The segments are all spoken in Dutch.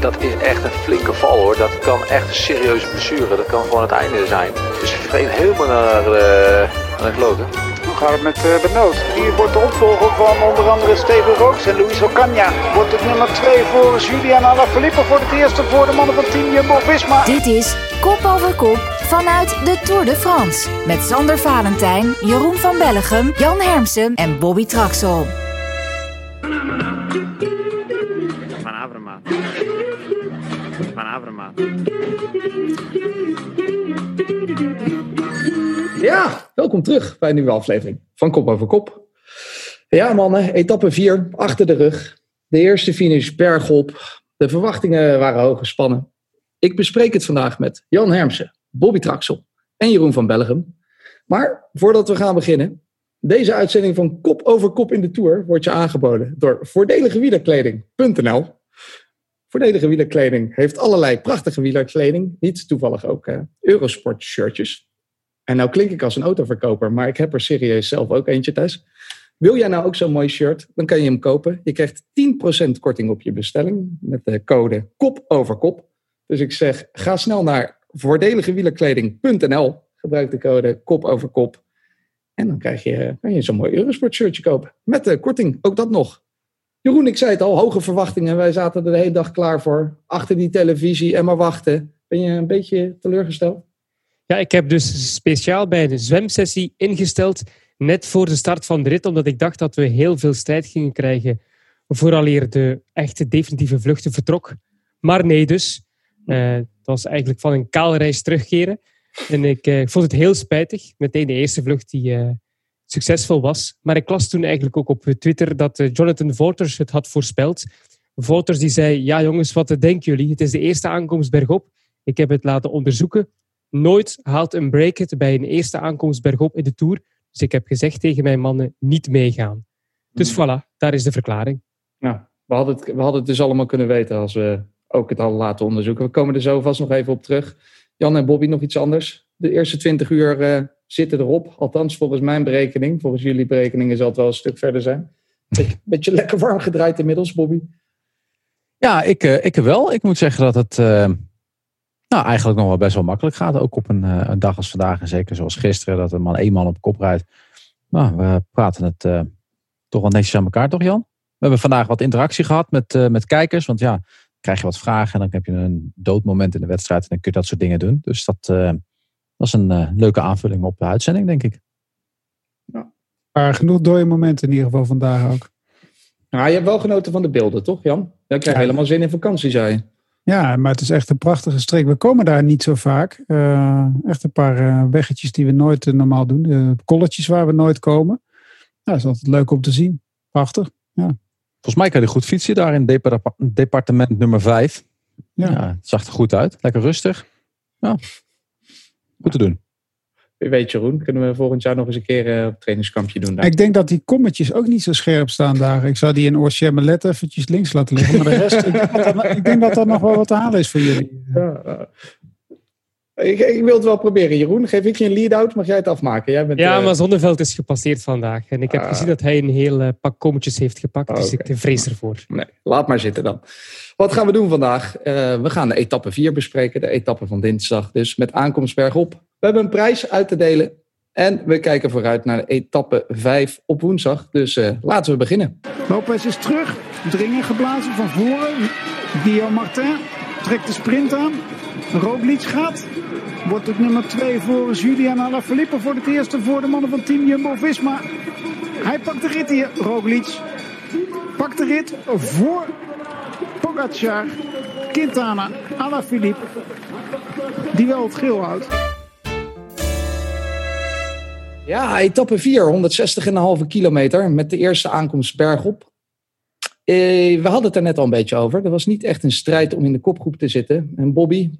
dat is echt een flinke val hoor. Dat kan echt een serieuze blessure. Dat kan gewoon het einde zijn. Dus vreemd helemaal naar, uh, naar de kloten. Hoe gaat het met uh, Benoot? Hier wordt de opvolger van onder andere Steven Rooks en Luis Ocaña. Wordt het nummer 2 voor Julian Alaphilippe voor het eerste voor de mannen van Team Jumbo-Visma. Dit is Kop over Kop vanuit de Tour de France. Met Sander Valentijn, Jeroen van Bellegem, Jan Hermsen en Bobby Traxel. Van Avermaat. Ja, welkom terug bij een nieuwe aflevering van Kop over Kop. Ja mannen, etappe 4 achter de rug. De eerste finish bergop. De verwachtingen waren hoog gespannen. Ik bespreek het vandaag met Jan Hermsen, Bobby Traxel en Jeroen van Bellegem. Maar voordat we gaan beginnen, deze uitzending van Kop over Kop in de Tour wordt je aangeboden door voordeligewielerkleding.nl. Voordelige wielerkleding heeft allerlei prachtige wielerkleding, niet toevallig ook uh, Eurosport shirtjes. En nou klink ik als een autoverkoper, maar ik heb er serieus zelf ook eentje thuis. Wil jij nou ook zo'n mooi shirt? Dan kan je hem kopen. Je krijgt 10% korting op je bestelling met de code KOP over kop. Dus ik zeg, ga snel naar voordeligewielerkleding.nl. Gebruik de code kop over kop. En dan krijg je, kan je zo'n mooi Eurosport shirtje kopen. Met de korting, ook dat nog. Jeroen, ik zei het al, hoge verwachtingen. Wij zaten er de hele dag klaar voor. Achter die televisie en maar wachten. Ben je een beetje teleurgesteld? Ja, ik heb dus speciaal bij de zwemsessie ingesteld. Net voor de start van de rit. Omdat ik dacht dat we heel veel strijd gingen krijgen. Vooraleer de echte definitieve vluchten vertrok. Maar nee dus. Uh, het was eigenlijk van een kaalreis terugkeren. En ik uh, vond het heel spijtig. Meteen de eerste vlucht die uh, succesvol was. Maar ik las toen eigenlijk ook op Twitter dat Jonathan Voters het had voorspeld. Voters die zei, ja jongens, wat denken jullie? Het is de eerste aankomst bergop. Ik heb het laten onderzoeken. Nooit haalt een break het bij een eerste aankomst bergop in de Tour. Dus ik heb gezegd tegen mijn mannen, niet meegaan. Dus mm. voilà, daar is de verklaring. Nou, we hadden, het, we hadden het dus allemaal kunnen weten als we ook het al laten onderzoeken. We komen er zo vast nog even op terug. Jan en Bobby, nog iets anders. De eerste 20 uur uh, zitten erop. Althans, volgens mijn berekening. Volgens jullie berekeningen zal het wel een stuk verder zijn. Beetje, beetje lekker warm gedraaid inmiddels, Bobby. Ja, ik, uh, ik wel. Ik moet zeggen dat het uh, nou, eigenlijk nog wel best wel makkelijk gaat. Ook op een, een, dag als vandaag. En zeker zoals gisteren, dat een man één man op kop rijdt. Nou, we praten het toch wel netjes aan elkaar, toch Jan? We hebben vandaag wat interactie gehad met, met kijkers. Want ja, krijg je wat vragen en dan heb je een doodmoment in de wedstrijd en dan kun je dat soort dingen doen. Dus dat, dat is een uh, leuke aanvulling op de uitzending, denk ik. Ja. Maar genoeg dode momenten in ieder geval vandaag ook. Nou, je hebt wel genoten van de beelden, toch Jan? Dan krijg je helemaal zin in vakantie, zei je. Ja, maar het is echt een prachtige streek. We komen daar niet zo vaak. Uh, echt een paar weggetjes die we nooit normaal doen. De kolletjes waar we nooit komen. Ja, dat is altijd leuk om te zien. Prachtig, ja. Volgens mij kan je goed fietsen daar in departement nummer 5. Ja. ja. het zag er goed uit. Lekker rustig. Ja. Goed te doen. Wie weet Jeroen, kunnen we volgend jaar nog eens een keer uh, trainingskampje doen daar. Ik denk dat die kommetjes ook niet zo scherp staan daar. Ik zou die in Oorchemelet eventjes links laten liggen. Maar de rest, ik, denk dat, ik denk dat er nog wel wat te halen is voor jullie. Ja, ik, ik, wil het wel proberen, Jeroen. Geef ik je een lead-out, mag jij het afmaken? Jij bent, ja, uh... maar Zonneveld is gepasseerd vandaag. En ik heb ah. gezien dat hij een heel uh, pak kommetjes heeft gepakt. dus okay. ik vrees ervoor. Nee, laat maar zitten dan. Wat gaan we doen vandaag? Uh, we gaan de etappe 4 bespreken. De etappe van dinsdag. Dus met aankomst bergop. We hebben een prijs uit te delen. En we kijken vooruit naar de etappe 5 op woensdag. Dus laten we beginnen. Lopez is terug. Dringen geblazen van voren. Guillaume Martin trekt de sprint aan. Roglic gaat. Wordt het nummer 2 voor Julian Alaphilippe voor het eerste voor de mannen van Team Jumbo-Visma. Hij pakt de rit hier, Roglic. Pakt de rit voor Pogacar, Quintana, Alaphilippe. Die wel het geel houdt. Ja, etappe 4, 160,5 kilometer met de eerste aankomst bergop. Eh, we hadden het er net al een beetje over. Er was niet echt een strijd om in de kopgroep te zitten. En Bobby,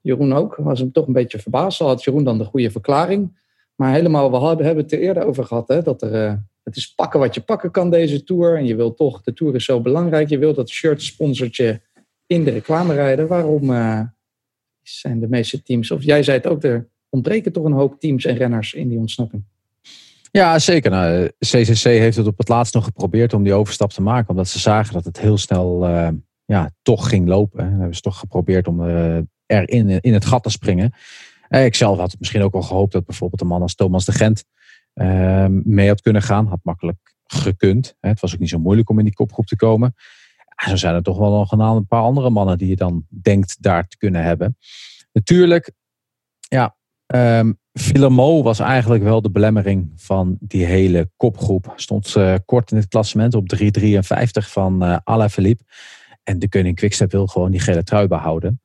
Jeroen ook, was hem toch een beetje verbaasd. Al had Jeroen dan de goede verklaring. Maar helemaal, we hebben het er eerder over gehad. Hè, dat er, uh, het is pakken wat je pakken kan deze Tour. En je wil toch, de Tour is zo belangrijk. Je wilt dat shirt sponsortje in de reclame rijden. Waarom uh, zijn de meeste teams, of jij zei het ook, er ontbreken toch een hoop teams en renners in die ontsnapping. Ja, zeker. CCC nou, heeft het op het laatst nog geprobeerd om die overstap te maken. Omdat ze zagen dat het heel snel ja, toch ging lopen. En hebben ze toch geprobeerd om erin in het gat te springen. Uh, ik zelf had misschien ook wel gehoopt dat bijvoorbeeld een man als Thomas de Gent uh, mee had kunnen gaan. Had makkelijk gekund. Hè. Het was ook niet zo moeilijk om in die kopgroep te komen. En zo zijn er toch wel nog een paar andere mannen die je dan denkt daar te kunnen hebben. Natuurlijk, ja, um, was eigenlijk wel de belemmering van die hele kopgroep. Stond uh, kort in het klassement op 3,53 van uh, Alaphilippe. En de koning Quickstep wil gewoon die gele trui behouden.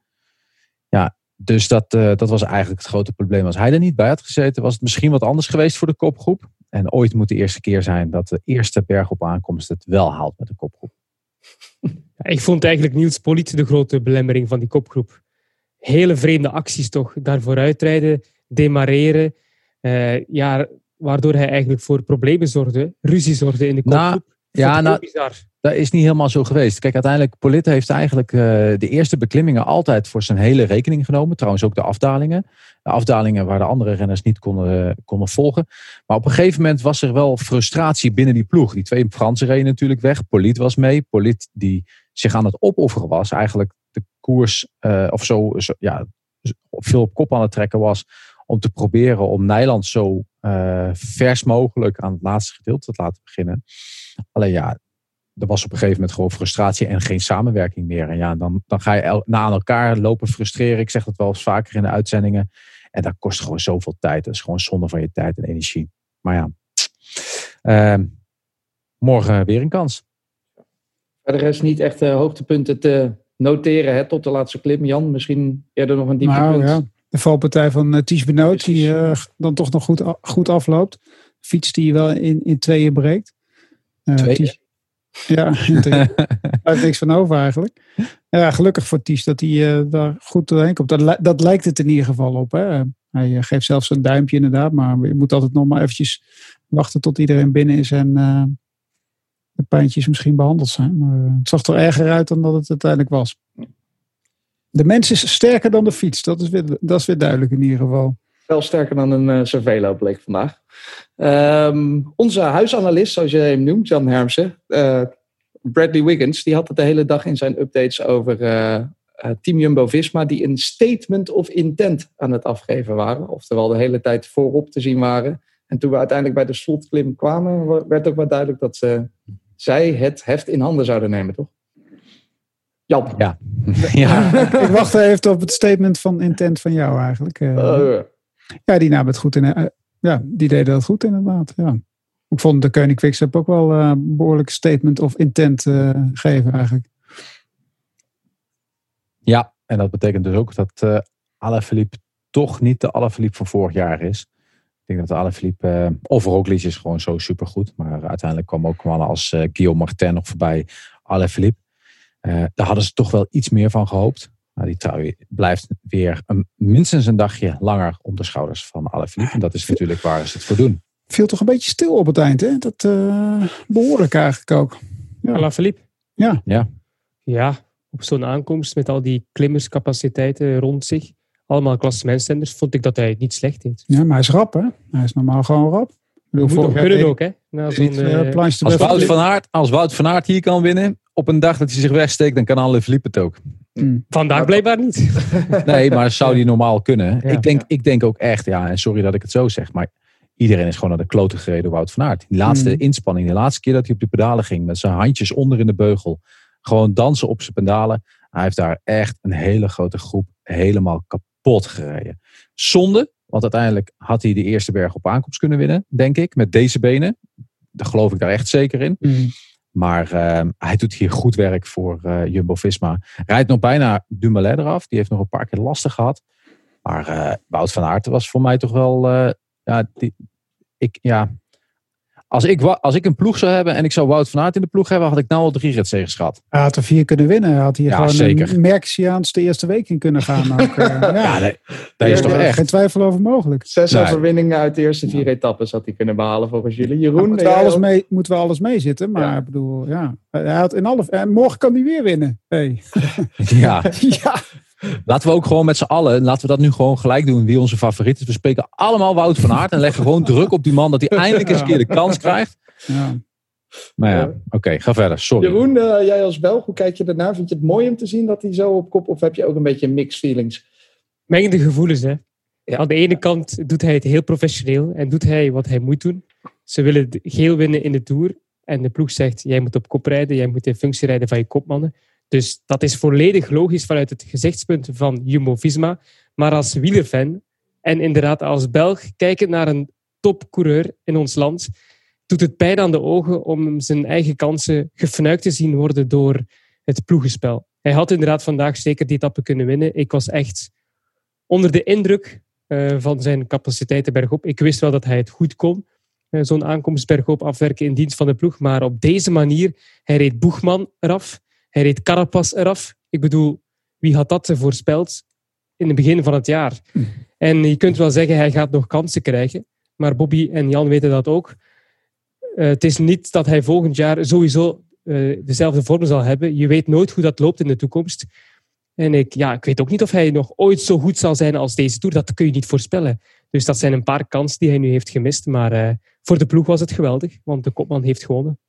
Ja, dus dat, uh, dat was eigenlijk het grote probleem. Als hij er niet bij had gezeten, was het misschien wat anders geweest voor de kopgroep. En ooit moet de eerste keer zijn dat de eerste berg op aankomst het wel haalt met de kopgroep. Ik vond eigenlijk Niels Politie de grote belemmering van die kopgroep. Hele vreemde acties toch. Daarvoor uitrijden, demareren. Uh, ja, waardoor hij eigenlijk voor problemen zorgde. Ruzie zorgde in de kopgroep. Nou, ja, nou, dat is niet helemaal zo geweest. Kijk, uiteindelijk, Polit heeft eigenlijk uh, de eerste beklimmingen altijd voor zijn hele rekening genomen. Trouwens ook de afdalingen. De afdalingen waar de andere renners niet konden, konden volgen. Maar op een gegeven moment was er wel frustratie binnen die ploeg. Die twee Fransen reden natuurlijk weg. Polit was mee. Polit die zich aan het opofferen was. Eigenlijk de koers uh, of zo, zo, ja, veel op kop aan het trekken was. Om te proberen om Nijland zo uh, vers mogelijk aan het laatste gedeelte te laten beginnen. Alleen ja, er was op een gegeven moment gewoon frustratie en geen samenwerking meer. En ja, dan, dan ga je na aan elkaar lopen frustreren. Ik zeg dat wel eens vaker in de uitzendingen. En dat kost gewoon zoveel tijd. Dat is gewoon zonde van je tijd en energie. Maar ja, uh, morgen weer een kans. Verder is niet echt uh, hoogtepunten te noteren hè, tot de laatste klim. Jan, misschien eerder nog een dieptepunt. Nou, ja. De valpartij van uh, Ties Benoot, die uh, dan toch nog goed, goed afloopt. Fiets die je wel in, in tweeën breekt. Ties, ja, daar niks van over eigenlijk. Ja, gelukkig voor Ties dat hij uh, daar goed doorheen komt. Dat, dat lijkt het in ieder geval op. Hè. Hij uh, geeft zelfs een duimpje inderdaad. Maar je moet altijd nog maar eventjes wachten tot iedereen binnen is. En uh, de pijntjes misschien behandeld zijn. Maar het zag er erger uit dan dat het uiteindelijk was. De mens is sterker dan de fiets. Dat is weer, dat is weer duidelijk in ieder geval. Wel sterker dan een uh, surveilo bleek vandaag. Um, onze huisanalist, zoals je hem noemt, Jan Hermsen, uh, Bradley Wiggins, die had het de hele dag in zijn updates over uh, Team Jumbo-Visma, die een statement of intent aan het afgeven waren. Oftewel de hele tijd voorop te zien waren. En toen we uiteindelijk bij de slotklim kwamen, werd ook wel duidelijk dat ze, zij het heft in handen zouden nemen, toch? Jan. Ja. ja. Ik wacht even op het statement van intent van jou eigenlijk. Uh, ja, die namen het goed in ja, die deden dat goed inderdaad. Ja. Ik vond de Koning Quickstep ook wel een uh, behoorlijk statement of intent geven eigenlijk. Ja, en dat betekent dus ook dat uh, Alaphilippe toch niet de Alaphilippe van vorig jaar is. Ik denk dat Alaphilippe, uh, of Roglic is gewoon zo supergoed. Maar uiteindelijk kwam ook mannen als Guillaume Martin nog voorbij. Alaphilippe. Daar hadden ze toch wel iets meer van gehoopt. Nou, die trui blijft weer een, minstens een dagje langer om de schouders van Alaphilippe. En dat is natuurlijk waar ze het voor doen. Viel toch een beetje stil op het eind, hè? Dat uh, behoorlijk eigenlijk ook. Ja. Alaphilippe? Ja. Ja. Ja, op zo'n aankomst met al die klimmerscapaciteiten rond zich. Allemaal klassementstenders, vond ik dat hij het niet slecht deed. Ja, maar hij is rap, hè? Hij is normaal gewoon rap. Ik bedoel, kunnen ook, hè? Na zo'n, uh, als, Wout van Aert, als Wout van Aert hier kan winnen, op een dag dat hij zich wegsteekt, dan kan Alaphilippe het ook. Mm. Vandaag blijkbaar niet. nee, maar zou die normaal kunnen? Ja, ik, denk, ja. ik denk ook echt, ja, en sorry dat ik het zo zeg, maar iedereen is gewoon naar de klote gereden Wout van Aert. Die laatste mm. inspanning, de laatste keer dat hij op de pedalen ging, met zijn handjes onder in de beugel, gewoon dansen op zijn pedalen. Hij heeft daar echt een hele grote groep helemaal kapot gereden. Zonde, want uiteindelijk had hij de eerste berg op aankomst kunnen winnen, denk ik, met deze benen. Daar geloof ik daar echt zeker in. Mm. Maar uh, hij doet hier goed werk voor uh, Jumbo-Visma. Rijdt nog bijna Dumoulin eraf. Die heeft nog een paar keer lastig gehad. Maar uh, Wout van Aert was voor mij toch wel... ja, die, ik, ja, als ik, als ik een ploeg zou hebben en ik zou Wout van Aert in de ploeg hebben, had ik nou al drie ritzegens gehad. Hij had er vier kunnen winnen. Hij had hier ja, gewoon zeker. een Merksiaans de eerste week in kunnen gaan. Ook, uh, ja, ja nee, dat is toch echt. Geen twijfel over mogelijk. Zes nee. overwinningen uit de eerste vier ja. etappes had hij kunnen behalen volgens jullie. Jeroen, moeten, we alles mee, moeten we alles meezitten. Maar ik bedoel, ja. Hij had in alle, en morgen kan hij weer winnen. Hey. ja. ja. Laten we ook gewoon met z'n allen, laten we dat nu gewoon gelijk doen wie onze favoriet is. We spreken allemaal Wout van Aert en leggen gewoon druk op die man dat hij eindelijk eens een keer de kans krijgt. Ja. Maar ja, oké, ga verder. Sorry. Jeroen, eh, jij als Belg, hoe kijk je ernaar? Vind je het mooi om te zien dat hij zo op kop... of heb je ook een beetje mixed feelings? Mengende gevoelens, hè. Ja. Aan de ene kant doet hij het heel professioneel en doet hij wat hij moet doen. Ze willen geel winnen in de Tour. En de ploeg zegt, jij moet op kop rijden, jij moet in functie rijden van je kopmannen. Dus dat is volledig logisch vanuit het gezichtspunt van Jumbo-Visma. Maar als wielerfan en inderdaad als Belg, kijkend naar een topcoureur in ons land, doet het pijn aan de ogen om zijn eigen kansen gefnuikt te zien worden door het ploegenspel. Hij had inderdaad vandaag zeker die etappe kunnen winnen. Ik was echt onder de indruk eh, van zijn capaciteiten bergop. Ik wist wel dat hij het goed kon, eh, zo'n aankomst bergop afwerken in dienst van de ploeg. Maar op deze manier, hij reed Boegman eraf, hij reed Carapaz eraf. Ik bedoel, wie had dat voorspeld in het begin van het jaar? En je kunt wel zeggen, hij gaat nog kansen krijgen. Maar Bobby en Jan weten dat ook. Eh, het is niet dat hij volgend jaar sowieso eh, dezelfde vorm zal hebben. Je weet nooit hoe dat loopt in de toekomst. En ik, ja, ik weet ook niet of hij nog ooit zo goed zal zijn als deze Tour. Dat kun je niet voorspellen. Dus dat zijn een paar kansen die hij nu heeft gemist. Maar eh, voor de ploeg was het geweldig, want de kopman heeft gewonnen.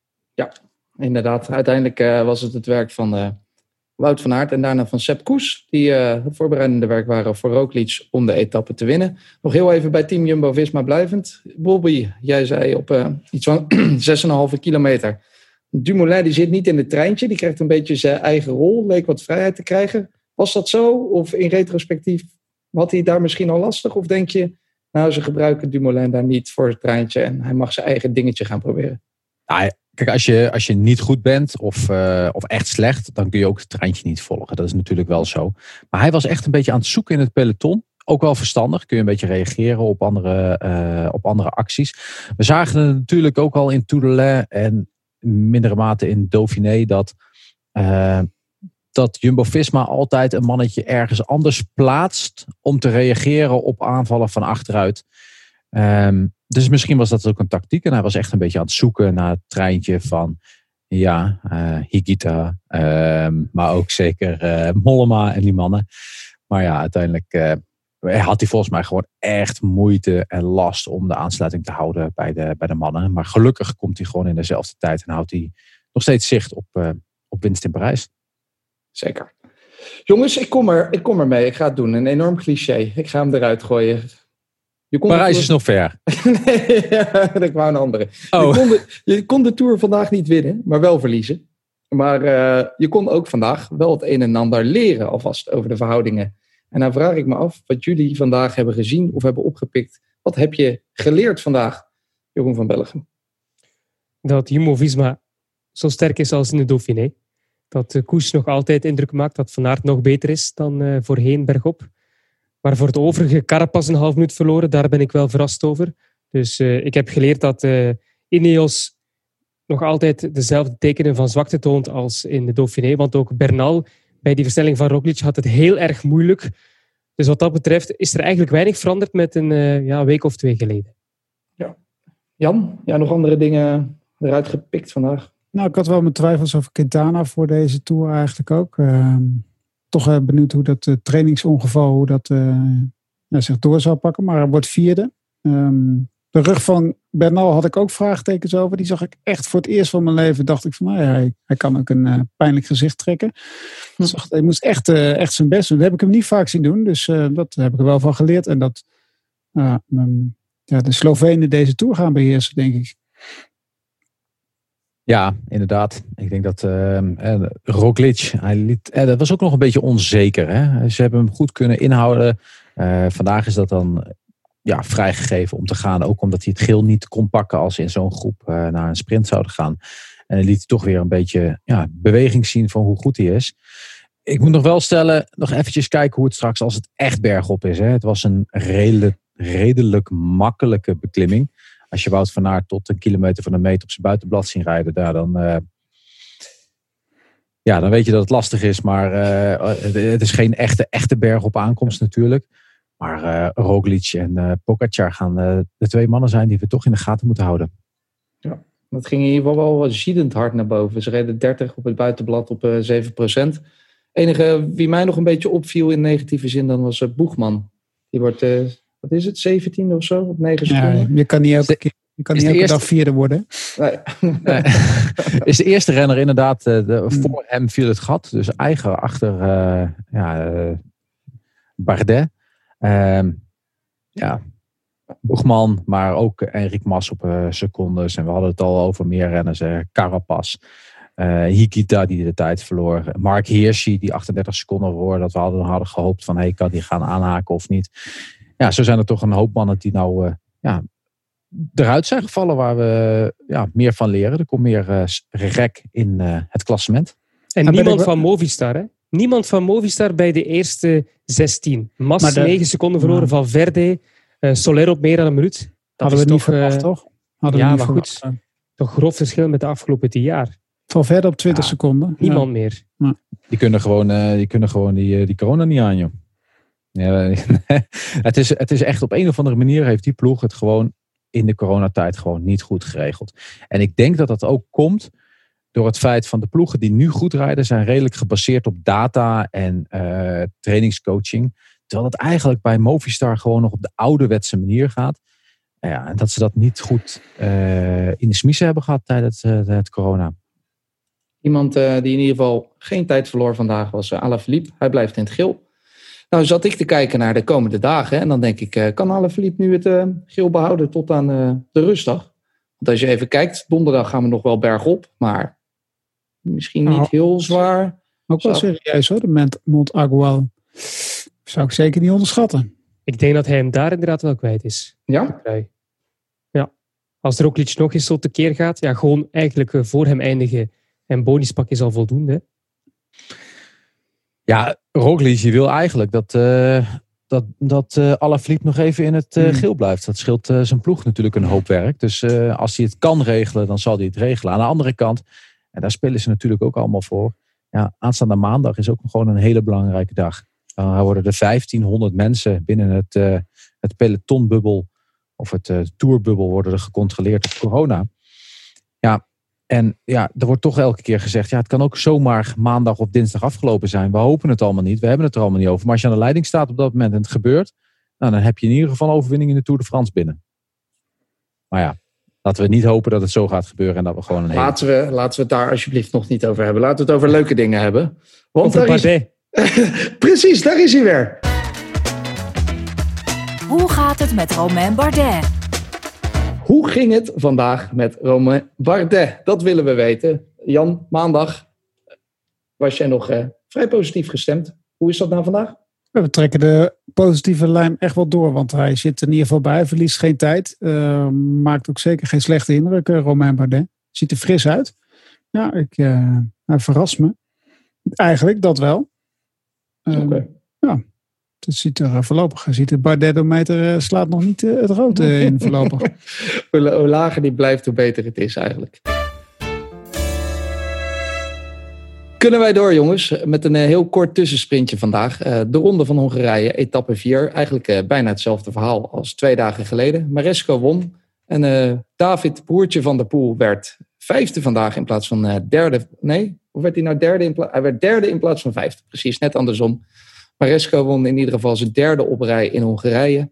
Inderdaad, uiteindelijk eh, was het het werk van eh, Wout van Aert en daarna van Sepp Koes. Die eh, het voorbereidende werk waren voor Roglic om de etappe te winnen. Nog heel even bij Team Jumbo-Visma blijvend. Bobby, jij zei op iets van 6,5 kilometer. Dumoulin die zit niet in het treintje. Die krijgt een beetje zijn eigen rol. Leek wat vrijheid te krijgen. Was dat zo? Of in retrospectief had hij daar misschien al lastig? Of denk je, nou ze gebruiken Dumoulin daar niet voor het treintje. En hij mag zijn eigen dingetje gaan proberen. Nou, kijk, als je, als je niet goed bent of, eh, of echt slecht, dan kun je ook het treintje niet volgen. Dat is natuurlijk wel zo. Maar hij was echt een beetje aan het zoeken in het peloton. Ook wel verstandig. Kun je een beetje reageren op andere, eh, op andere acties. We zagen het natuurlijk ook al in Tourdelais en in mindere mate in Dauphiné dat, eh, dat Jumbo-Visma altijd een mannetje ergens anders plaatst om te reageren op aanvallen van achteruit. Ehm, dus misschien was dat ook een tactiek. En hij was echt een beetje aan het zoeken naar het treintje van ja, eh, Higita. ehm, maar ook zeker eh, Mollema en die mannen. Maar ja, uiteindelijk eh, had hij volgens mij gewoon echt moeite en last om de aansluiting te houden bij de, bij de mannen. Maar gelukkig komt hij gewoon in dezelfde tijd en houdt hij nog steeds zicht op, op winst in Parijs. Zeker. Jongens, ik kom, er, ik kom er mee. Ik ga het doen. Een enorm cliché. Ik ga hem eruit gooien. Je kon Parijs de is nog ver. nee, ja, ik wou een andere. Oh. Je, kon de, je kon de Tour vandaag niet winnen, maar wel verliezen. Maar eh, je kon ook vandaag wel het een en ander leren alvast over de verhoudingen. En dan vraag ik me af wat jullie vandaag hebben gezien of hebben opgepikt. Wat heb je geleerd vandaag, Jeroen van Bellegem? Dat Jumbo-Visma zo sterk is als in de Dauphiné. Dat de koers nog altijd indruk maakt dat Van Aert nog beter is dan eh, voorheen bergop. Maar voor het overige, Carapaz een half minuut verloren, daar ben ik wel verrast over. Dus eh, ik heb geleerd dat eh, Ineos nog altijd dezelfde tekenen van zwakte toont als in de Dauphiné. Want ook Bernal bij die versnelling van Roglic had het heel erg moeilijk. Dus wat dat betreft is er eigenlijk weinig veranderd met een eh, ja, week of twee geleden. Jan, ja, nog andere dingen eruit gepikt vandaag? Nou, ik had wel mijn twijfels over Quintana voor deze Tour eigenlijk ook. Ehm, toch eh, benieuwd hoe dat eh, trainingsongeval hoe dat, eh, ja, zich door zou pakken. Maar hij wordt vierde. Ehm, de rug van Bernal had ik ook vraagtekens over. Die zag ik echt voor het eerst van mijn leven. Dacht ik van, nou ja, hij, hij kan ook een pijnlijk gezicht trekken. Zag- hij moest echt, echt zijn best doen. Dat heb ik hem niet vaak zien doen. Dus eh, dat heb ik er wel van geleerd. En dat ja, de Slovenen deze Tour gaan beheersen, denk ik. Ja, inderdaad. Ik denk dat eh, Roglic, hij liet, eh, dat was ook nog een beetje onzeker. Hè? Ze hebben hem goed kunnen inhouden. Eh, vandaag is dat dan ja, vrijgegeven om te gaan. Ook omdat hij het geel niet kon pakken als ze in zo'n groep naar een sprint zouden gaan. En liet toch weer een beetje ja, beweging zien van hoe goed hij is. Ik moet nog wel stellen, nog eventjes kijken hoe het straks als het echt bergop is. Hè? Het was een redelijk, redelijk makkelijke beklimming. Als je Wout van Aert tot een kilometer van een meter op zijn buitenblad zien rijden, daar dan, eh, ja, dan weet je dat het lastig is. Maar eh, het, het is geen echte, echte berg op aankomst natuurlijk. Maar eh Roglic en eh Pogacar gaan eh, de twee mannen zijn die we toch in de gaten moeten houden. Dat ging in ieder geval wel ziedend hard naar boven. Ze reden 30 op het buitenblad op eh 7% enige wie mij nog een beetje opviel in negatieve zin, dan was eh, Boegman. Die wordt, eh, wat is het, 17 of zo, op 9 Ja, seconden. je kan niet elke keer Je kan Is niet elke eerste- dag vierde worden. Nee. Nee. is de eerste renner inderdaad, eh, de, Hmm. voor hem viel het gat. Dus eigen achter eh, ja, eh, Bardet. Ehm, ja, Boegman, maar ook Enric Mas op secondes. En we hadden het al over meer renners. eh Carapaz, eh, Hikita die de tijd verloor. Mark Hirschi die 38 seconden voor dat we hadden, hadden gehoopt van hey, kan die gaan aanhaken of niet. Ja, zo zijn er toch een hoop mannen die nou eh, ja, eruit zijn gevallen waar we ja, meer van leren. Er komt meer eh, rek in eh, het klassement. En niemand van Movistar, hè? Niemand van Movistar bij de eerste 16. Mas Maar de- 9 seconden verloren van Verde. eh Soler op meer dan een minuut. Dat Hadden we niet toch, verwacht, toch? Hadden ja, we niet maar goed. toch een groot verschil met de afgelopen tien jaar. Van verder op 20 Ja, seconden. Niemand meer. Die kunnen gewoon, eh, die, kunnen gewoon die, eh, die corona niet aan, joh. Ja, het, is, het is echt op een of andere manier heeft die ploeg het gewoon in de coronatijd gewoon niet goed geregeld. En ik denk dat dat ook komt door het feit van de ploegen die nu goed rijden, zijn redelijk gebaseerd op data en eh, trainingscoaching. Terwijl het eigenlijk bij Movistar gewoon nog op de ouderwetse manier gaat. Nou Ja, en dat ze dat niet goed eh, in de smiezen hebben gehad tijdens eh, het corona. Iemand die in ieder geval geen tijd verloor vandaag was uh, Alaphilippe. Hij blijft in het geel. Nou zat ik te kijken naar de komende dagen. En dan denk ik, eh, kan Alaphilippe nu het eh, geel behouden tot aan eh, de rustdag? Want als je even kijkt, donderdag gaan we nog wel bergop. Maar misschien niet Nou, heel zwaar. Ook wel serieus hoor, de Mont- Agual. Zou ik zeker niet onderschatten. Ik denk dat hij hem daar inderdaad wel kwijt is. Ja? Ja. Als Roglic nog eens tot de keer gaat, ja, gewoon eigenlijk voor hem eindigen en bonuspak is al voldoende. Ja, Roglic die wil eigenlijk dat, eh dat, dat eh Alaphilippe nog even in het eh, Hmm. geel blijft. Dat scheelt zijn ploeg natuurlijk een hoop werk. Dus als hij het kan regelen, dan zal hij het regelen. Aan de andere kant, en daar spelen ze natuurlijk ook allemaal voor. Ja, aanstaande maandag is ook gewoon een hele belangrijke dag. Dan worden er 1500 mensen binnen het, het pelotonbubbel of het tourbubbel worden er gecontroleerd op corona. En ja, er wordt toch elke keer gezegd, ja, het kan ook zomaar maandag of dinsdag afgelopen zijn. We hopen het allemaal niet, we hebben het er allemaal niet over. Maar als je aan de leiding staat op dat moment en het gebeurt, nou, dan heb je in ieder geval een overwinning in de Tour de France binnen. Maar ja, laten we niet hopen dat het zo gaat gebeuren en dat we gewoon een hele... Laten we, laten we het daar alsjeblieft nog niet over hebben. Laten we het over leuke dingen hebben. Want Over daar is, precies, daar is hij weer. Hoe gaat het met Romain Bardet? Hoe ging het vandaag met Romain Bardet? Dat willen we weten. Jan, maandag was jij nog eh, vrij positief gestemd. Hoe is dat nou vandaag? We trekken de positieve lijn echt wel door. Want hij zit er in ieder geval bij. Verliest geen tijd. eh, maakt ook zeker geen slechte indruk. eh, Romain Bardet. Ziet er fris uit. Ja, ik, eh, hij verrast me. Eigenlijk dat wel. Eh, Oké. Het ziet er eh, voorlopig. Ziet de Bardet-meter slaat nog niet eh, het rood eh, in voorlopig. Hoe, lager die blijft, hoe beter het is eigenlijk. Kunnen wij door, jongens, met een eh, heel kort tussensprintje vandaag. Eh, de Ronde van Hongarije, etappe 4. Eigenlijk eh, bijna hetzelfde verhaal als twee dagen geleden. Maresco won. En eh, David Boertje van der Poel werd vijfde vandaag in plaats van eh, derde. Nee, hoe werd hij nou derde? In hij werd derde in plaats van vijfde. Precies, net andersom. Maresco won in ieder geval zijn derde op rij in Hongarije.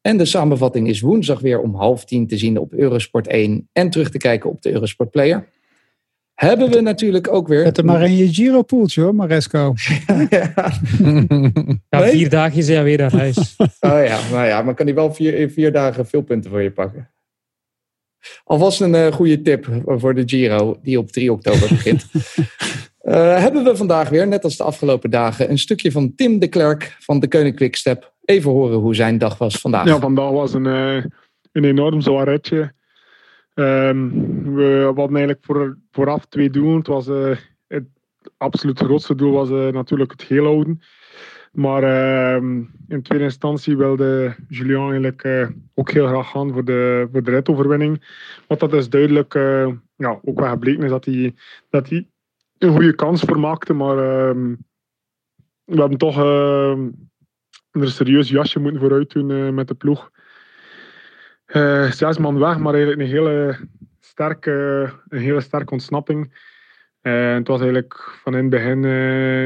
En de samenvatting is woensdag weer om half tien te zien op Eurosport 1 en terug te kijken op de Eurosport Player. Hebben we natuurlijk ook weer. Zet hem maar in je Giro-poeltje hoor, Maresco. ja. Ja, Nee? vier dagen is hij weer naar huis. Oh ja, nou ja, maar kan hij wel vier, in vier dagen veel punten voor je pakken. Alvast een eh, goede tip voor de Giro, die op 3 oktober begint. Eh, hebben we vandaag weer, net als de afgelopen dagen, een stukje van Tim de Klerk van de Koning Quickstep. Even horen hoe zijn dag was vandaag. Ja, vandaag was een, eh, een enorm zwaar. Ehm, we hadden eigenlijk voor, vooraf twee doelen. Het, was, eh, het absoluut grootste doel was natuurlijk het geel houden. Maar ehm, in tweede instantie wilde Julian eigenlijk ook heel graag gaan voor de, voor de ritoverwinning. Want dat is duidelijk ja, ook wel gebleken is dat hij, dat hij een goede kans voor maakte. Maar ehm, we hebben toch ehm, een serieus jasje moeten vooruit doen eh, met de ploeg. Eh, zes man weg, maar eigenlijk een hele sterke, een hele sterke ontsnapping. Eh, het was eigenlijk van in het begin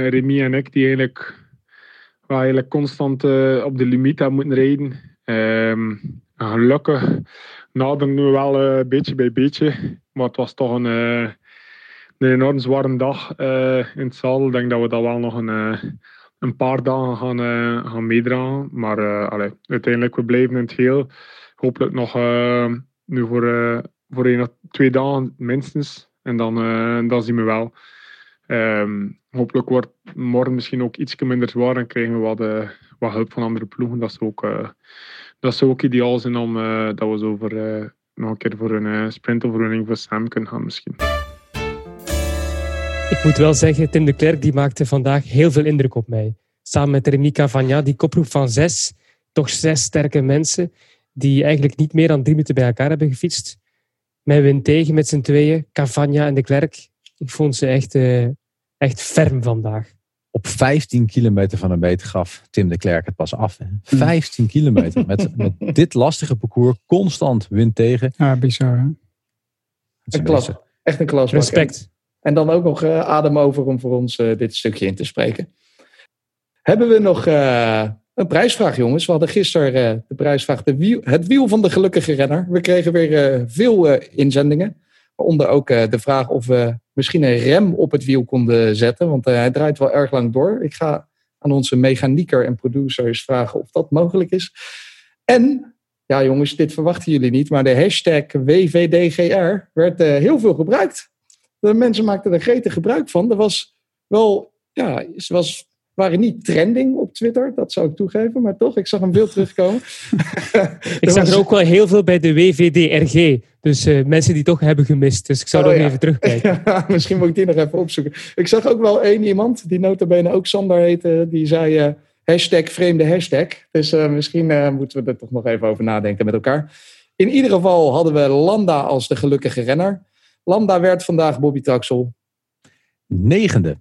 Remy en ik die eigenlijk, wel eigenlijk constant op de limiet hebben moeten rijden. Ehm, gelukkig naderden we wel eh, beetje bij beetje. Maar het was toch een, een enorm zware dag eh, in het zadel. Ik denk dat we dat wel nog een, eh, een paar dagen gaan, eh, gaan meedragen. Maar allee, uiteindelijk, we blijven in het geheel. Hopelijk nog nu voor, voor één of twee dagen minstens. En dan, dan zien we wel. Ehm, hopelijk wordt morgen misschien ook iets minder zwaar en krijgen we wat, wat hulp van andere ploegen. Dat zou ook, dat ook ideaal zijn om dat we zo voor, nog een keer voor een uh, sprintoverwinning voor Sam kunnen gaan misschien. Ik moet wel zeggen, Tim de Klerk die maakte vandaag heel veel indruk op mij. Samen met Remy Cavagna, die koproep van zes, toch zes sterke mensen, die eigenlijk niet meer dan drie minuten bij elkaar hebben gefietst. Mij win tegen met z'n tweeën, Cavagna en de Klerk. Ik vond ze echt, eh, echt ferm vandaag. Op 15 kilometer van een meter gaf Tim de Klerk het pas af. Hè? 15 kilometer met, met dit lastige parcours, constant wind tegen. Ja, bizar. Hè? Een klas. Echt een klas. Respect. En dan ook nog uh, adem over om voor ons uh, dit stukje in te spreken. Hebben we nog uh, een prijsvraag, jongens? We hadden gisteren de prijsvraag de wiel, het wiel van de gelukkige renner. We kregen weer veel inzendingen. Waaronder ook de vraag of we misschien een rem op het wiel konden zetten. Want hij draait wel erg lang door. Ik ga aan onze mechanieker en producers vragen of dat mogelijk is. En, ja jongens, dit verwachten jullie niet. Maar de hashtag WVDGR werd heel veel gebruikt. De mensen maakten er gretig gebruik van. Er was wel, ja, ze was, waren niet trending op Twitter, dat zou ik toegeven, maar toch, ik zag hem veel terugkomen. ik zag er ook wel heel veel bij de WVDRG, dus uh, mensen die toch hebben gemist. Dus ik zou oh, ja. even terugkijken. Ja, misschien moet ik die nog even opzoeken. Ik zag ook wel één iemand, die nota bene ook Sander heette, die zei uh, hashtag vreemde hashtag. Dus uh, misschien moeten we er toch nog even over nadenken met elkaar. In ieder geval hadden we Landa als de gelukkige renner. Lambda werd vandaag Bobby Traxel. Negende.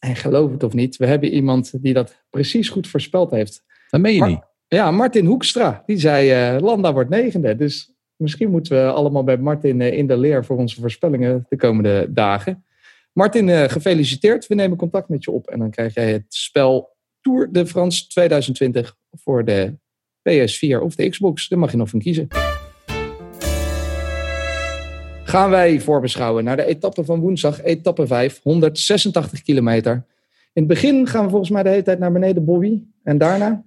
En geloof het of niet, we hebben iemand die dat precies goed voorspeld heeft. Dat meen je Mar niet. Ja, Martin Hoekstra. Die zei, uh, Landa wordt negende. Dus misschien moeten we allemaal bij Martin uh, in de leer voor onze voorspellingen de komende dagen. Martin, uh, gefeliciteerd. We nemen contact met je op. En dan krijg jij het spel Tour de France 2020 voor de PS4 of de Xbox. Daar mag je nog van kiezen gaan wij voorbeschouwen naar de etappe van woensdag, etappe 5, 186 kilometer. In het begin gaan we volgens mij de hele tijd naar beneden, Bobby. En daarna?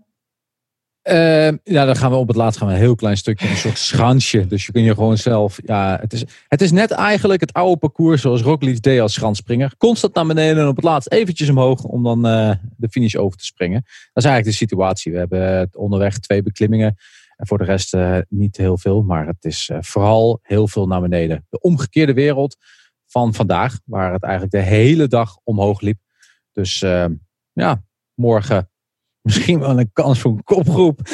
Uh, ja, dan gaan we op het laatst gaan we een heel klein stukje, een soort schansje. Dus je kunt je gewoon zelf. Ja, het is, het is net eigenlijk het oude parcours zoals Roglic deed als schansspringer. Constant naar beneden en op het laatst eventjes omhoog om dan uh, de finish over te springen. Dat is eigenlijk de situatie. We hebben onderweg twee beklimmingen. En voor de rest uh, niet heel veel, maar het is uh, vooral heel veel naar beneden. De omgekeerde wereld van vandaag, waar het eigenlijk de hele dag omhoog liep. Dus uh, ja, morgen misschien wel een kans voor een kopgroep.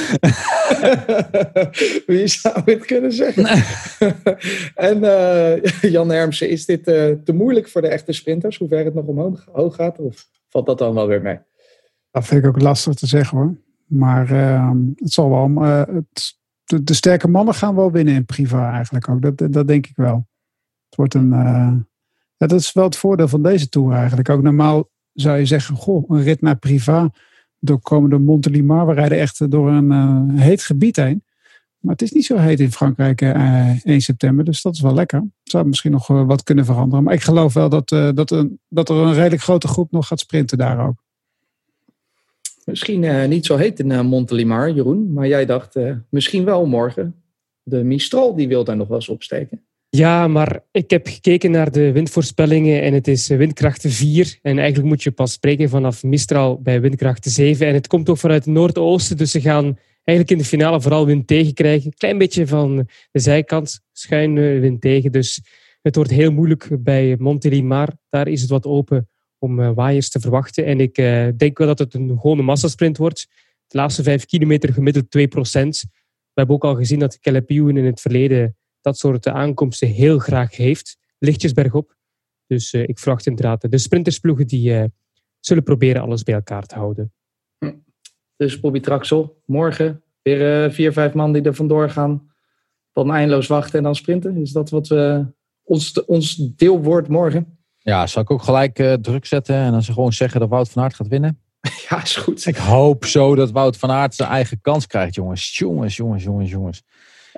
Wie zou het kunnen zeggen? en Jan Hermsen, is dit te moeilijk voor de echte sprinters? Hoe ver het nog omhoog hoog gaat? Of valt dat dan wel weer mee? Dat vind ik ook lastig te zeggen hoor. Maar uh, het zal wel. Het, de, sterke mannen gaan wel winnen in Priva eigenlijk ook. Dat, dat denk ik wel. Het wordt een. Ja, dat is wel het voordeel van deze tour eigenlijk. Ook normaal zou je zeggen: goh, een rit naar Priva. Door komen door Montelimar. We rijden echt door een uh, heet gebied heen. Maar het is niet zo heet in Frankrijk 1 september. Dus dat is wel lekker. Zou misschien nog wat kunnen veranderen. Maar ik geloof wel dat, dat, een, dat er een redelijk grote groep nog gaat sprinten daar ook. Misschien uh, niet zo heet in uh, Montelimar, Jeroen. Maar jij dacht uh, misschien wel morgen. De Mistral die wil daar nog wel eens opsteken. Ja, maar ik heb gekeken naar de windvoorspellingen en het is windkracht 4. En eigenlijk moet je pas spreken vanaf Mistral bij windkracht 7. En het komt ook vanuit het noordoosten, dus ze gaan eigenlijk in de finale vooral wind tegen krijgen. Een klein beetje van de zijkant, schuin wind tegen. Dus het wordt heel moeilijk bij Montelimar. Daar is het wat open om uh, waaiers te verwachten. En ik uh, denk wel dat het een gewone massasprint wordt. De laatste vijf kilometer gemiddeld 2 procent. We hebben ook al gezien dat Calapiuin in het verleden dat soort aankomsten heel graag heeft. Lichtjes bergop. Dus uh, ik verwacht inderdaad de sprintersploegen die zullen proberen alles bij elkaar te houden. Dus Bobby Traxel, morgen weer vier, vijf man die er vandoor gaan. Dan eindeloos wachten en dan sprinten. Is dat wat we, ons, ons deel wordt morgen? Ja, zal ik ook gelijk uh, druk zetten en dan ze gewoon zeggen dat Wout van Aert gaat winnen? Ja, is goed. Ik hoop zo dat Wout van Aert zijn eigen kans krijgt, jongens. Jongens, jongens, jongens, jongens.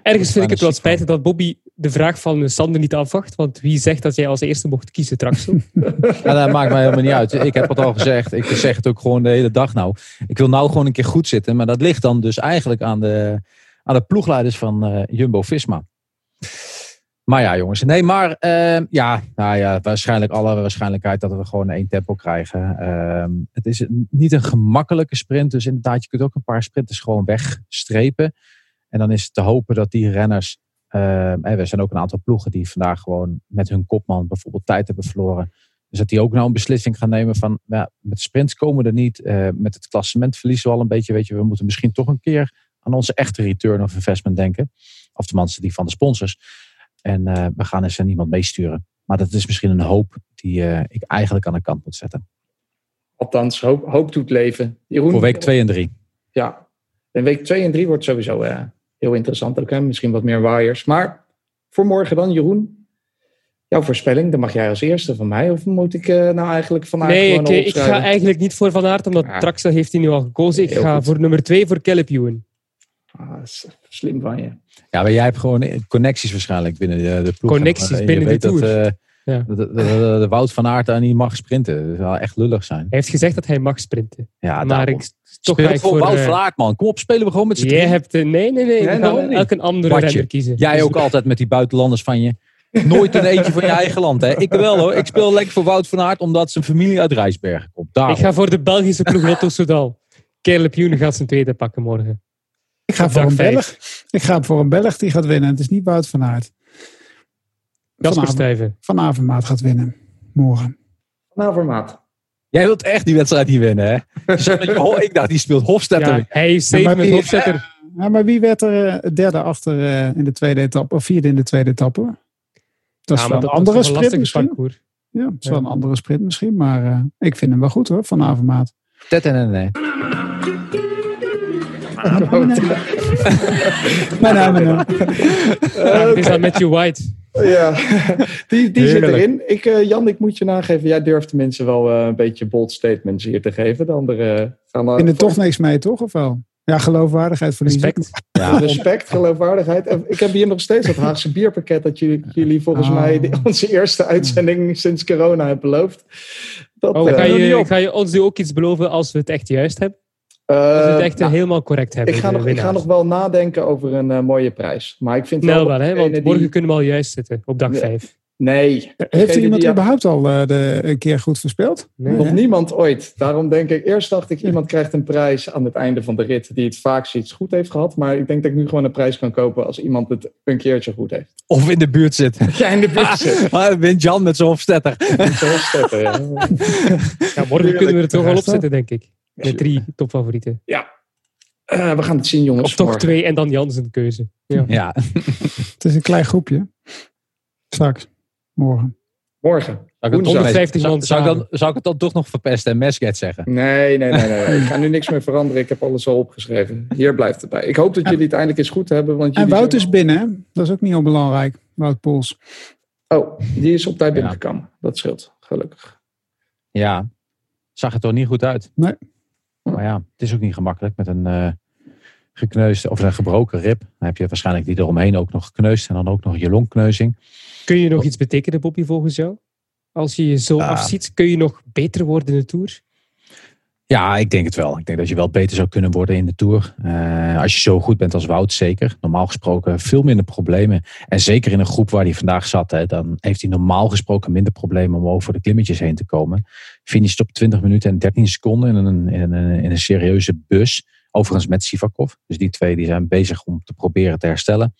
Ergens vind ik het wel spijtig dat Bobby de vraag van Sander niet afwacht. Want wie zegt dat jij als eerste mocht kiezen, Traxel? Ja, dat maakt mij helemaal niet uit. Ik heb het al gezegd. Ik zeg het ook gewoon de hele dag nou. Ik wil nou gewoon een keer goed zitten. Maar dat ligt dan dus eigenlijk aan de, aan de ploegleiders van eh, Jumbo-Visma. Maar ja, jongens. Nee, maar eh, ja, nou ja, waarschijnlijk alle waarschijnlijkheid dat we gewoon één tempo krijgen. Ehm, het is niet een gemakkelijke sprint. Dus inderdaad, je kunt ook een paar sprinters gewoon wegstrepen. En dan is het te hopen dat die renners... ehm, en er zijn ook een aantal ploegen die vandaag gewoon met hun kopman bijvoorbeeld tijd hebben verloren. Dus dat die ook nou een beslissing gaan nemen van ja, met sprints komen we er niet. eh, met het klassement verliezen we al een beetje. Weet je, we moeten misschien toch een keer aan onze echte return of investment denken. Of tenminste die van de sponsors. En eh, we gaan eens aan iemand meesturen. Maar dat is misschien een hoop die eh, ik eigenlijk aan de kant moet zetten. Althans, hoop, hoop doet leven. Jeroen, Voor week 2 en 3. Ja, en week 2 en 3 wordt sowieso eh, heel interessant ook. Hè? Misschien wat meer waaiers. Maar voor morgen dan, Jeroen. Jouw voorspelling, dan mag jij als eerste van mij. Of moet ik eh, nou eigenlijk vandaag nee, gewoon ik, ik ga eigenlijk niet voor Van Aert, omdat Ja. Traxel heeft hij nu al gekozen. Ik Heel ga goed. voor nummer twee voor Caleb Ewan. Ah, slim van je. Ja, maar jij hebt gewoon connecties waarschijnlijk binnen de, de ploeg. Connecties je binnen de weet dat, Tour. eh, Ja. de, de, de- de Wout van Aert daar niet mag sprinten. Dat zou echt lullig zijn. Hij heeft gezegd dat hij mag sprinten. Ja, maar daarom. ik, toch Speel ga ik voor. Wout eh, van Aert, man. Kom op, spelen we gewoon met z'n jij hebt... eh, nee, nee, nee. Nee, we waarom gaan niet? elk een andere Watje. renner kiezen. Jij Dus ook altijd met die buitenlanders van je. Nooit een eentje van je eigen land, hè? Ik wel hoor. Ik speel lekker voor Wout van Aert, omdat zijn familie uit Rijsbergen komt. Daarom. Ik ga voor de Belgische ploeg Lotto Soudal. Caleb Ewan gaat zijn tweede pakken morgen. Ik ga voor een. Belg. Ik ga voor een Belg die gaat winnen. Het is niet Wout van Aert. Jasper Vanavond. Stuyven. Van Avermaat gaat winnen. Morgen. Nou, formaat. Jij wilt echt die wedstrijd niet winnen, hè? Je zegt dat je- oh, ik dacht, die speelt Hofstetter. Ja, maar met wie- Hofstetter. Ja, maar wie werd er eh, derde achter eh, in de tweede etappe? Of vierde in de tweede etappe? Dat is Ja, wel een dat andere een sprint misschien. parcours. Ja, het is wel een andere sprint misschien. Maar eh, ik vind hem wel goed hoor, Van Avermaat. Tet en nee. Mijn naam en het is dan Matthew White. Ja, die, die zit erin. Ik, eh, Jan, ik moet je nageven. Jij durft de mensen wel eh, een beetje bold statements hier te geven. De anderen gaan er Ik vind er toch niks mee, toch? Of wel? Ja, geloofwaardigheid verliezen. Respect. Ja, Respect, geloofwaardigheid. En ik heb hier nog steeds dat Haagse bierpakket dat jullie, jullie volgens Oh. mij onze eerste uitzending sinds corona hebben beloofd. Dat, Oh, eh, ga, je, ga je ons nu ook iets beloven als we het echt juist hebben? Eh, Als we het echt nou, helemaal correct hebben? ik, ga nog, ik ga nog wel nadenken over een eh, mooie prijs. Maar ik vind Snel wel, wel, hè? want die- morgen kunnen we al juist zitten, op dag Ja. 5. Nee, Heeft er iemand die- überhaupt al eh, de, een keer goed voorspeld? Nee. nog hè? niemand ooit. Daarom denk ik, eerst dacht ik, iemand krijgt een prijs aan het einde van de rit die het vaakst iets goed heeft gehad. Maar ik denk dat ik nu gewoon een prijs kan kopen als iemand het een keertje goed heeft. Of in de buurt zit. Ja, in de buurt zit. Ah, Wint Jan met zijn Hofstetter. Ja. Ja, morgen kunnen we er toch al Prijs, opzetten, denk ik. Met drie topfavorieten. Eh, we gaan het zien, jongens. Of toch morgen. twee en dan Jans een keuze. Ja. Ja. Het is een klein groepje. Straks. Morgen. Morgen. Zou ik, het toch, 150 zou, ik dan, samen. zou ik het dan toch nog verpesten en Mesget zeggen? Nee, nee, nee, nee. Ik ga nu niks meer veranderen. Ik heb alles al opgeschreven. Hier blijft het bij. Ik hoop dat jullie het eindelijk eens goed hebben. Want En jullie Wout is binnen, hè? Dat is ook niet onbelangrijk. Wout Poels. Oh, die is op tijd Ja. binnengekomen. Dat scheelt, gelukkig. Ja. Zag er toch niet goed uit? Nee. Maar ja, het is ook niet gemakkelijk met een eh gekneusde of een gebroken rib. Dan heb je waarschijnlijk die eromheen ook nog gekneusd en dan ook nog je longkneuzing. Kun je nog iets betekenen, Bobby, volgens jou? Als je je zo afziet, kun je nog beter worden in de Tour? Ja, ik denk het wel. Ik denk dat je wel beter zou kunnen worden in de Tour. Eh, als je zo goed bent als Wout, zeker. Normaal gesproken veel minder problemen. En zeker in een groep waar hij vandaag zat, hè, dan heeft hij normaal gesproken minder problemen om over de klimmetjes heen te komen. Finisht op 20 minuten en 13 seconden in een, in een, in een serieuze bus. Overigens met Sivakov. Dus die twee die zijn bezig om te proberen te herstellen.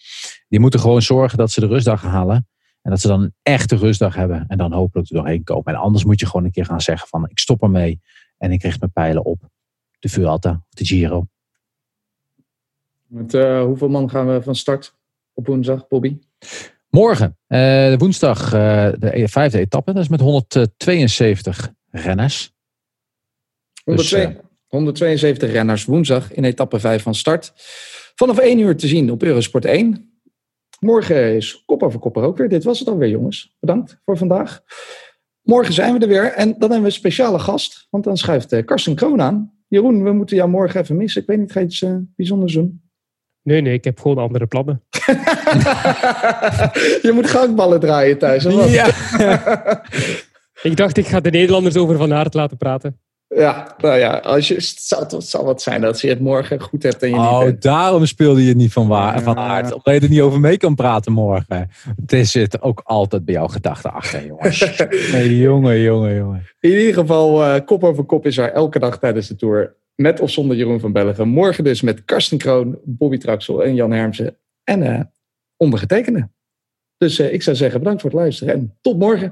Die moeten gewoon zorgen dat ze de rustdag halen. En dat ze dan een echte rustdag hebben. En dan hopelijk er doorheen komen. En anders moet je gewoon een keer gaan zeggen van ik stop ermee. En ik richt mijn pijlen op de Vuelta of de Giro. Met eh, hoeveel man gaan we van start op woensdag, Bobby? Morgen, eh, de woensdag, eh, de e- vijfde etappe. Dat is met 172 renners. 102 Dus, 172 renners woensdag in etappe 5 van start. Vanaf 1 uur te zien op Eurosport 1. Morgen is kop over kop er ook weer. Dit was het alweer, jongens. Bedankt voor vandaag. Morgen zijn we er weer en dan hebben we een speciale gast. Want dan schuift eh, Karsten Kroon aan. Jeroen, we moeten jou morgen even missen. Ik weet niet, ga je iets eh, bijzonders doen? Nee, nee, ik heb gewoon andere plannen. je moet gangballen draaien thuis. Ja. Ik dacht, ik ga de Nederlanders over Van Aert laten praten. Ja, nou ja, als je, het, zal, het zal wat zijn dat je het morgen goed hebt en je niet Oh, daarom speelde je het niet van, waar, van aard. Omdat je er niet over mee kan praten morgen. Het zit ook altijd bij jouw gedachten achter, jongens. Nee, jongen, jongen, jongen. In ieder geval, eh, kop over kop is er elke dag tijdens de Tour. Met of zonder Jeroen van Bellegem. Morgen dus met Karsten Kroon, Bobby Traxel en Jan Hermsen. En eh ondergetekende. Dus eh, ik zou zeggen bedankt voor het luisteren en tot morgen.